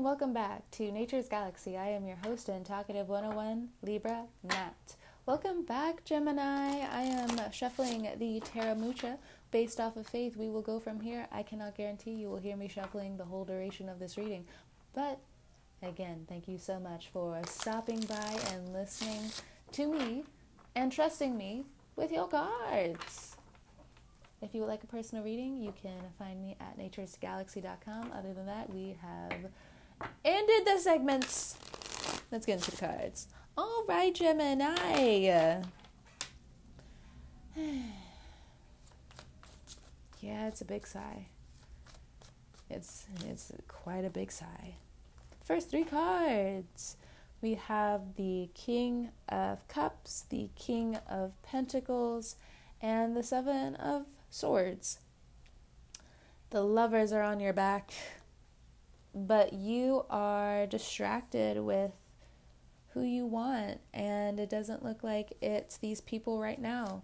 and welcome back to Nature's Galaxy. I am your host and talkative 101, Libra Nat. Welcome back, Gemini. I am shuffling the Tarot Mucha based off of faith. We will go from here. I cannot guarantee you will hear me shuffling the whole duration of this reading, but again, thank you so much for stopping by and listening to me and trusting me with your cards. If you would like a personal reading, you can find me at naturesgalaxy.com. Other than that, we have ended the segments. Let's get into the cards. All right, Gemini. yeah, it's a big sigh. It's it's quite a big sigh. First three cards. We have the King of Cups, the King of Pentacles, and the Seven of swords. The lovers are on your back, but you are distracted with who you want, and it doesn't look like it's these people right now.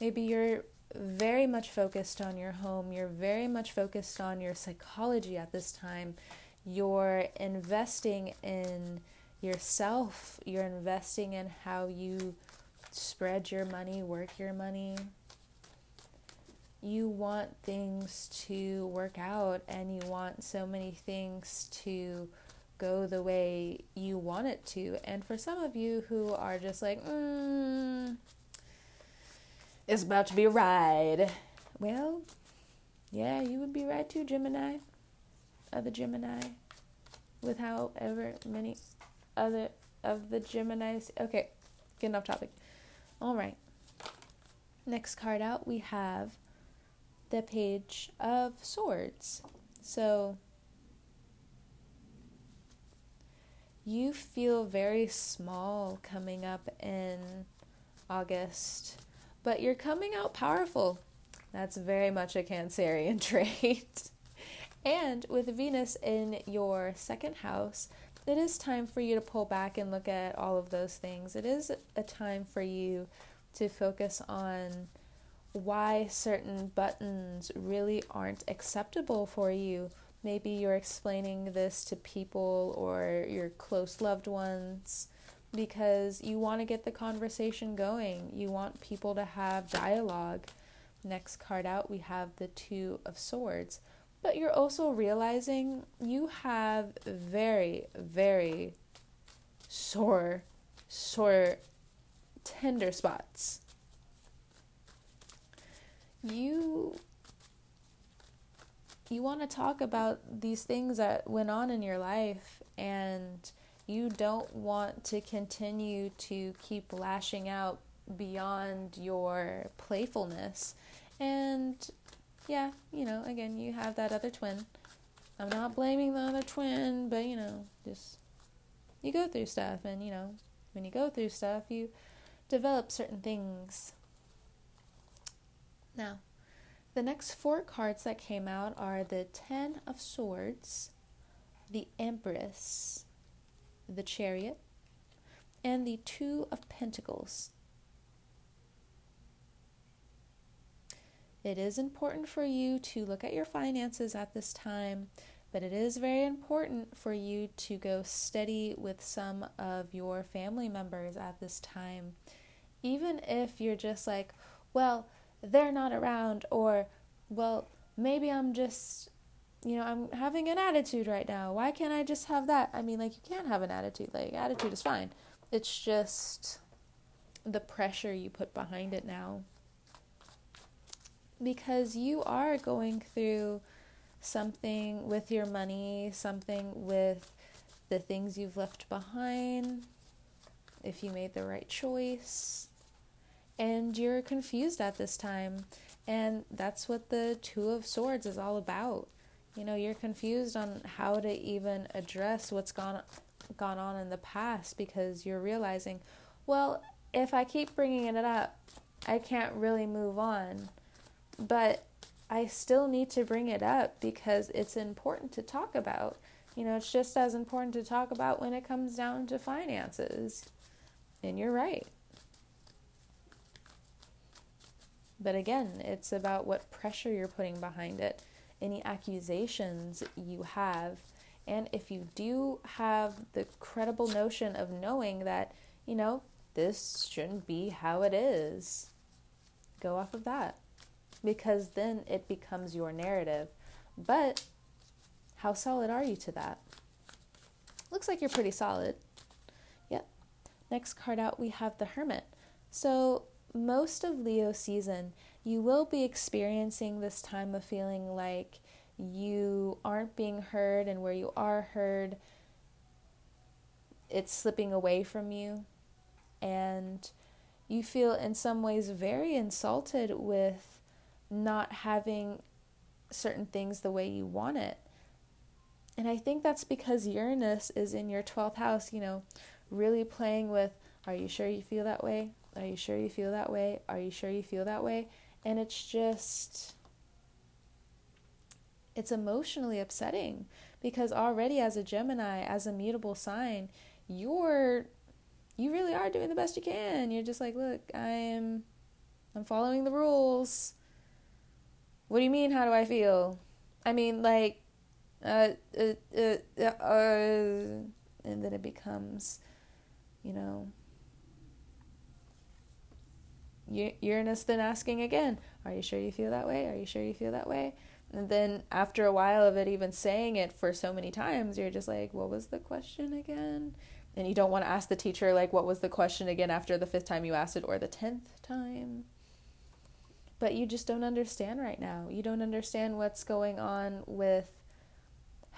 Maybe you're very much focused on your home, you're very much focused on your psychology at this time, you're investing in yourself, you're investing in how you spread your money, work your money, you want things to work out and you want so many things to go the way you want it to. And for some of you who are just like, mm, it's about to be a ride. Well, yeah, you would be right too, Gemini. Other Gemini. With however many other of the Geminis. Okay, getting off topic. All right. Next card out, we have the Page of Swords. So you feel very small coming up in August, but you're coming out powerful. That's very much a Cancerian trait. and with Venus in your second house, it is time for you to pull back and look at all of those things. It is a time for you to focus on why certain buttons really aren't acceptable for you. Maybe you're explaining this to people or your close loved ones because you want to get the conversation going. You want people to have dialogue. Next card out, we have the Two of Swords. But you're also realizing you have very, very sore, sore, tender spots you you want to talk about these things that went on in your life and you don't want to continue to keep lashing out beyond your playfulness. And yeah you know again you have that other twin. I'm not blaming the other twin but you know just you go through stuff and you know when you go through stuff you develop certain things now, the next four cards that came out are the Ten of Swords, the Empress, the Chariot, and the Two of Pentacles. It is important for you to look at your finances at this time, but it is very important for you to go steady with some of your family members at this time. Even if you're just like, well, they're not around or well maybe i'm just you know i'm having an attitude right now. Why can't i just have that? I mean like you can't have an attitude. Like attitude is fine. It's just the pressure you put behind it now. Because you are going through something with your money something with the things you've left behind if you made the right choice and you're confused at this time. And that's what the Two of Swords is all about. You know, you're confused on how to even address what's gone gone on in the past because you're realizing, well, if I keep bringing it up, I can't really move on. But I still need to bring it up because it's important to talk about. You know, it's just as important to talk about when it comes down to finances. And you're right. But again, it's about what pressure you're putting behind it, any accusations you have, And if you do have the credible notion of knowing that, you know, this shouldn't be how it is, go off of that. Because then it becomes your narrative. But how solid are you to that? Looks like you're pretty solid. Yep. Next card out, we have the Hermit. So, most of Leo season, you will be experiencing this time of feeling like you aren't being heard, and where you are heard, it's slipping away from you. And you feel, in some ways, very insulted with not having certain things the way you want it. And I think that's because Uranus is in your 12th house, you know, really playing with are you sure you feel that way? Are you sure you feel that way? Are you sure you feel that way? And it's just it's emotionally upsetting because already as a Gemini, as a mutable sign, you're you really are doing the best you can. You're just like, look, I'm I'm following the rules. What do you mean how do I feel? I mean like uh, uh, uh, uh, uh and then it becomes, you know, Uranus then asking again, Are you sure you feel that way? Are you sure you feel that way? And then after a while of it, even saying it for so many times, you're just like, What was the question again? And you don't want to ask the teacher, like, What was the question again after the fifth time you asked it or the tenth time? But you just don't understand right now. You don't understand what's going on with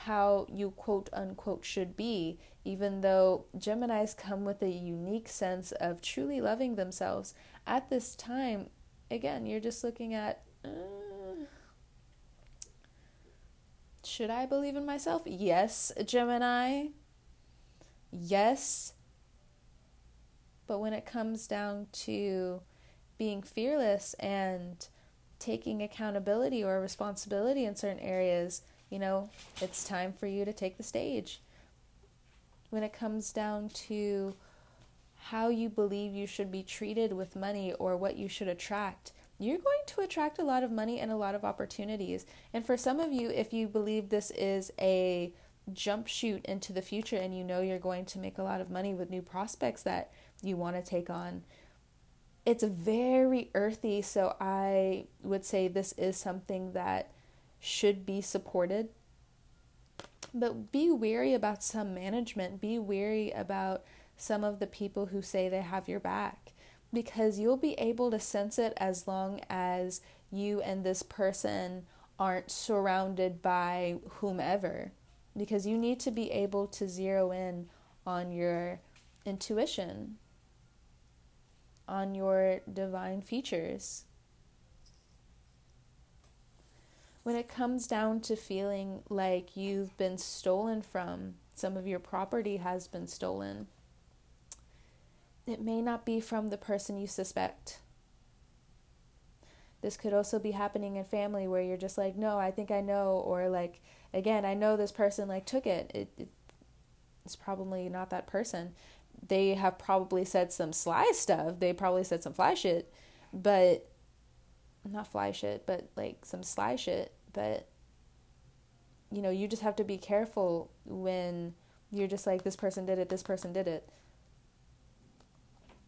how you quote unquote should be, even though Geminis come with a unique sense of truly loving themselves. At this time, again, you're just looking at uh, should I believe in myself? Yes, Gemini. Yes. But when it comes down to being fearless and taking accountability or responsibility in certain areas, you know, it's time for you to take the stage. When it comes down to how you believe you should be treated with money or what you should attract, you're going to attract a lot of money and a lot of opportunities. And for some of you, if you believe this is a jump shoot into the future and you know you're going to make a lot of money with new prospects that you want to take on, it's very earthy. So I would say this is something that should be supported. But be wary about some management, be wary about some of the people who say they have your back because you'll be able to sense it as long as you and this person aren't surrounded by whomever because you need to be able to zero in on your intuition on your divine features when it comes down to feeling like you've been stolen from, some of your property has been stolen, it may not be from the person you suspect. This could also be happening in family where you're just like, no, I think I know, or like, again, I know this person like took it. it, it it's probably not that person. They have probably said some sly stuff. They probably said some fly shit, but not fly shit, but like some sly shit. But you know, you just have to be careful when you're just like this person did it, this person did it.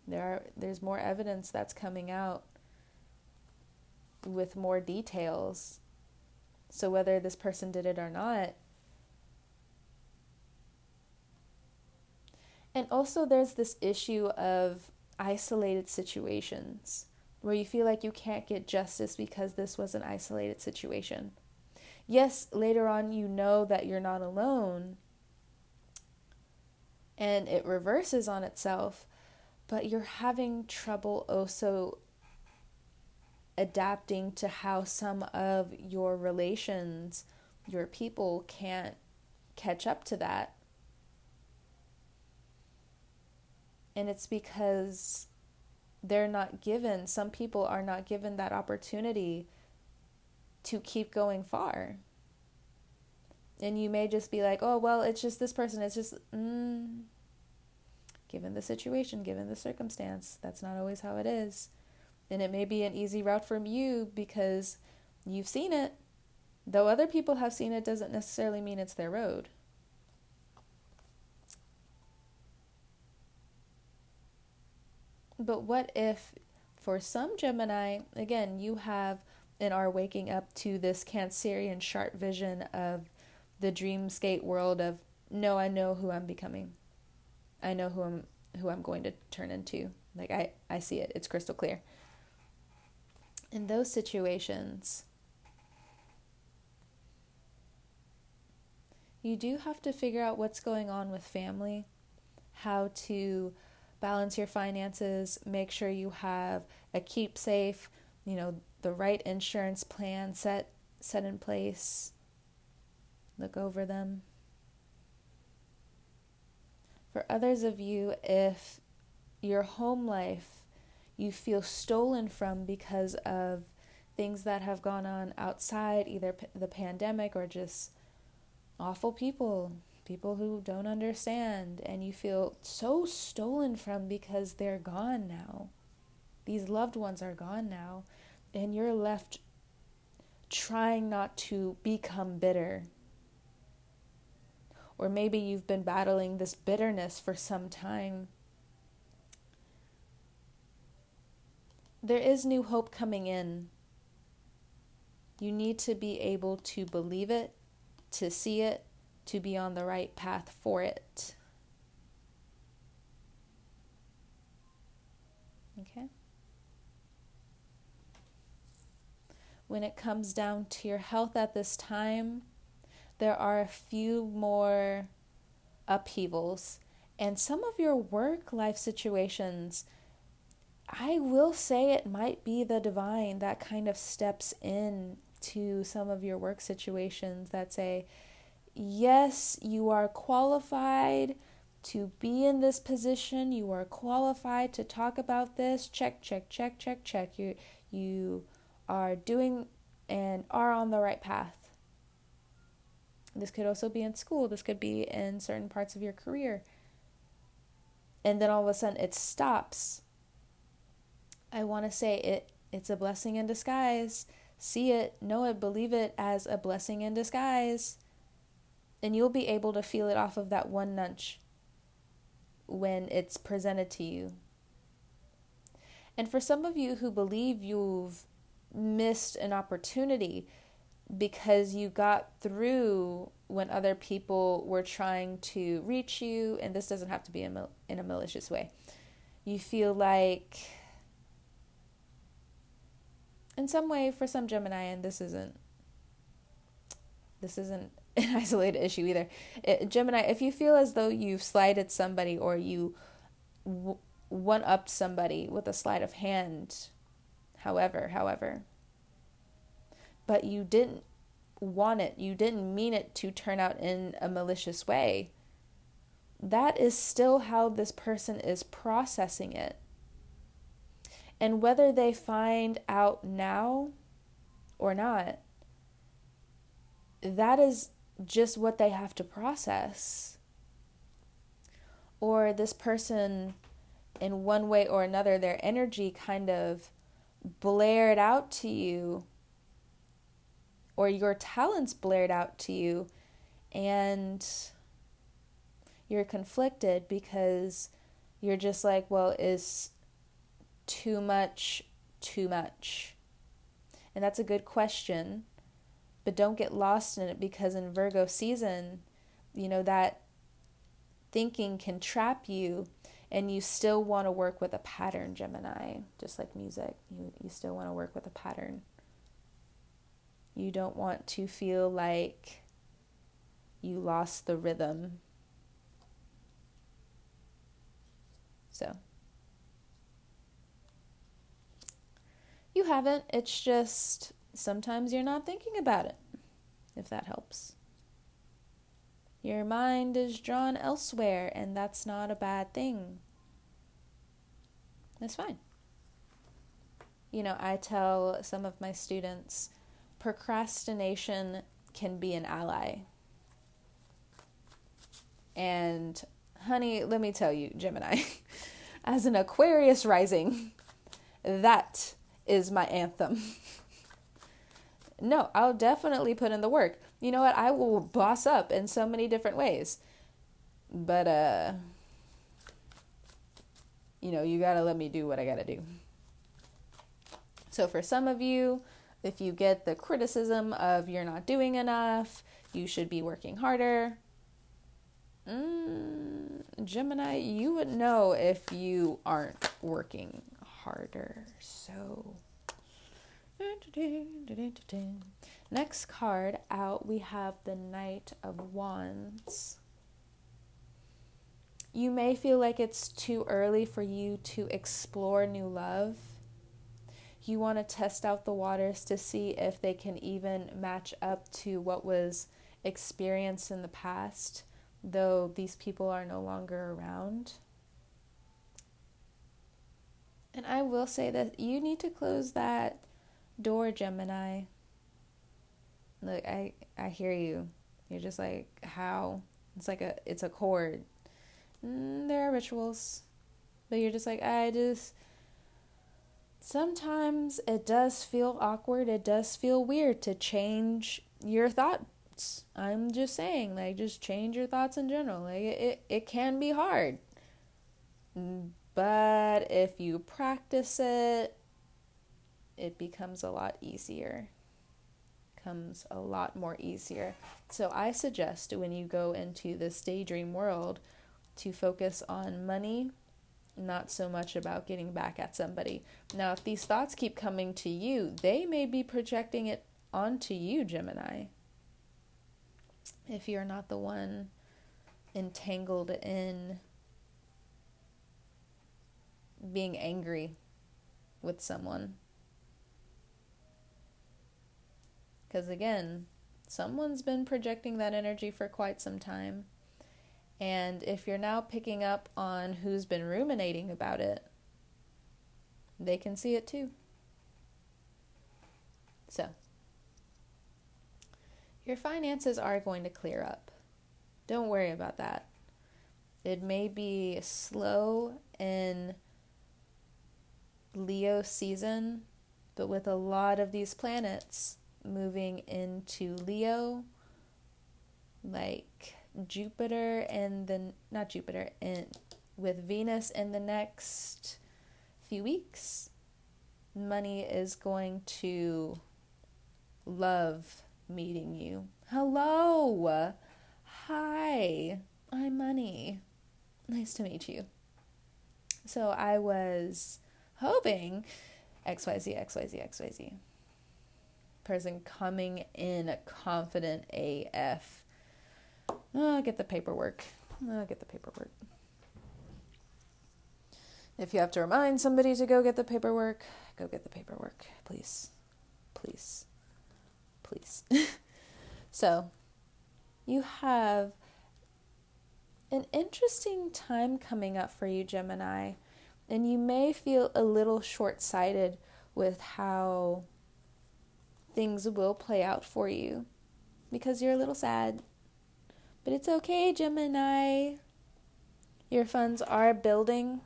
There are there's more evidence that's coming out with more details. So whether this person did it or not, And also, there's this issue of isolated situations where you feel like you can't get justice because this was an isolated situation. Yes, later on you know that you're not alone and it reverses on itself, but you're having trouble also adapting to how some of your relations, your people can't catch up to that. And it's because they're not given, some people are not given that opportunity to keep going far. And you may just be like, oh, well, it's just this person. It's just, mm, given the situation, given the circumstance, that's not always how it is. And it may be an easy route from you because you've seen it. Though other people have seen it, doesn't necessarily mean it's their road. But what if, for some Gemini, again, you have and are waking up to this Cancerian sharp vision of the dreamscape world of no, I know who I'm becoming. I know who I'm who I'm going to turn into. Like I, I see it. It's crystal clear. In those situations, you do have to figure out what's going on with family, how to balance your finances, make sure you have a keep safe, you know, the right insurance plan set set in place. Look over them. For others of you, if your home life you feel stolen from because of things that have gone on outside, either the pandemic or just awful people, people who don't understand, and you feel so stolen from because they're gone now. These loved ones are gone now, and you're left trying not to become bitter or maybe you've been battling this bitterness for some time. There is new hope coming in. You need to be able to believe it, to see it, to be on the right path for it. Okay? When it comes down to your health at this time, there are a few more upheavals. And some of your work life situations, I will say it might be the divine that kind of steps in to some of your work situations that say, yes, you are qualified to be in this position. You are qualified to talk about this. Check, check, check, check, check. You you are doing and are on the right path. This could also be in school, this could be in certain parts of your career. And then all of a sudden it stops. I want to say it it's a blessing in disguise. See it, know it, believe it as a blessing in disguise. And you'll be able to feel it off of that one nudge when it's presented to you. And for some of you who believe you've missed an opportunity, because you got through when other people were trying to reach you, and this doesn't have to be in a malicious way. You feel like, in some way, for some Gemini, and this isn't, this isn't an isolated issue either. It, Gemini, if you feel as though you've slighted somebody or you w- one upped somebody with a sleight of hand, however, however, but you didn't want it, you didn't mean it to turn out in a malicious way, that is still how this person is processing it. And whether they find out now or not, that is just what they have to process. Or this person, in one way or another, their energy kind of blared out to you or your talents blared out to you and you're conflicted because you're just like, well, is too much too much? And that's a good question, but don't get lost in it because in Virgo season, you know, that thinking can trap you and you still want to work with a pattern, Gemini, just like music. You, you still want to work with a pattern. You don't want to feel like you lost the rhythm. So, you haven't. It's just sometimes you're not thinking about it, if that helps. Your mind is drawn elsewhere, and that's not a bad thing. That's fine. You know, I tell some of my students procrastination can be an ally. And, honey, let me tell you, Gemini, as an Aquarius rising, that is my anthem. no, I'll definitely put in the work. You know what? I will boss up in so many different ways. But, uh, you know, you got to let me do what I got to do. So for some of you, if you get the criticism of you're not doing enough, you should be working harder. Mm, Gemini, you would know if you aren't working harder. So, next card out, we have the Knight of Wands. You may feel like it's too early for you to explore new love. You want to test out the waters to see if they can even match up to what was experienced in the past, though these people are no longer around. And I will say that you need to close that door, Gemini. Look, I I hear you. You're just like how it's like a it's a cord. Mm, there are rituals, but you're just like I just. Sometimes it does feel awkward. It does feel weird to change your thoughts. I'm just saying, like, just change your thoughts in general. Like, it, it, it can be hard. But if you practice it, it becomes a lot easier. Comes a lot more easier. So I suggest when you go into this daydream world to focus on money, not so much about getting back at somebody. Now, if these thoughts keep coming to you, they may be projecting it onto you, Gemini. If you're not the one entangled in being angry with someone. Because again, someone's been projecting that energy for quite some time. And if you're now picking up on who's been ruminating about it, they can see it too. So, your finances are going to clear up. Don't worry about that. It may be slow in Leo season, but with a lot of these planets moving into Leo, like Jupiter and the not Jupiter and with Venus in the next few weeks, money is going to love meeting you. Hello. Hi. I'm Money. Nice to meet you. So I was hoping XYZ, XYZ, XYZ. Person coming in confident AF. Oh, get the paperwork. Oh, get the paperwork. If you have to remind somebody to go get the paperwork, go get the paperwork, please. Please. Please. so, you have an interesting time coming up for you, Gemini. And you may feel a little short sighted with how things will play out for you because you're a little sad. But it's okay, Gemini. Your funds are building.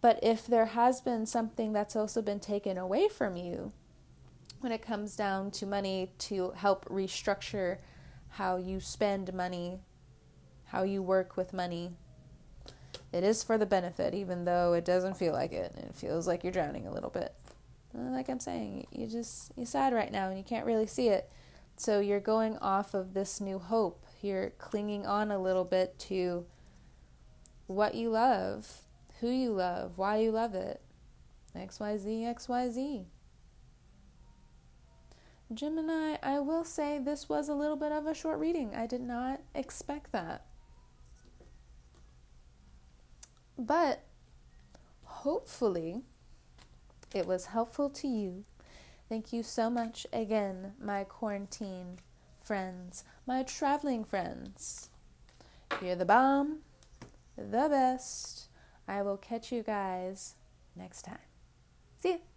But if there has been something that's also been taken away from you when it comes down to money to help restructure how you spend money, how you work with money, it is for the benefit, even though it doesn't feel like it. It feels like you're drowning a little bit. Like I'm saying, you just you're sad right now and you can't really see it. So you're going off of this new hope. You're clinging on a little bit to what you love, who you love, why you love it. XYZ, XYZ. Gemini, I will say this was a little bit of a short reading. I did not expect that. But hopefully, it was helpful to you. Thank you so much again, my quarantine friends, my traveling friends. You're the bomb, the best. I will catch you guys next time. See ya.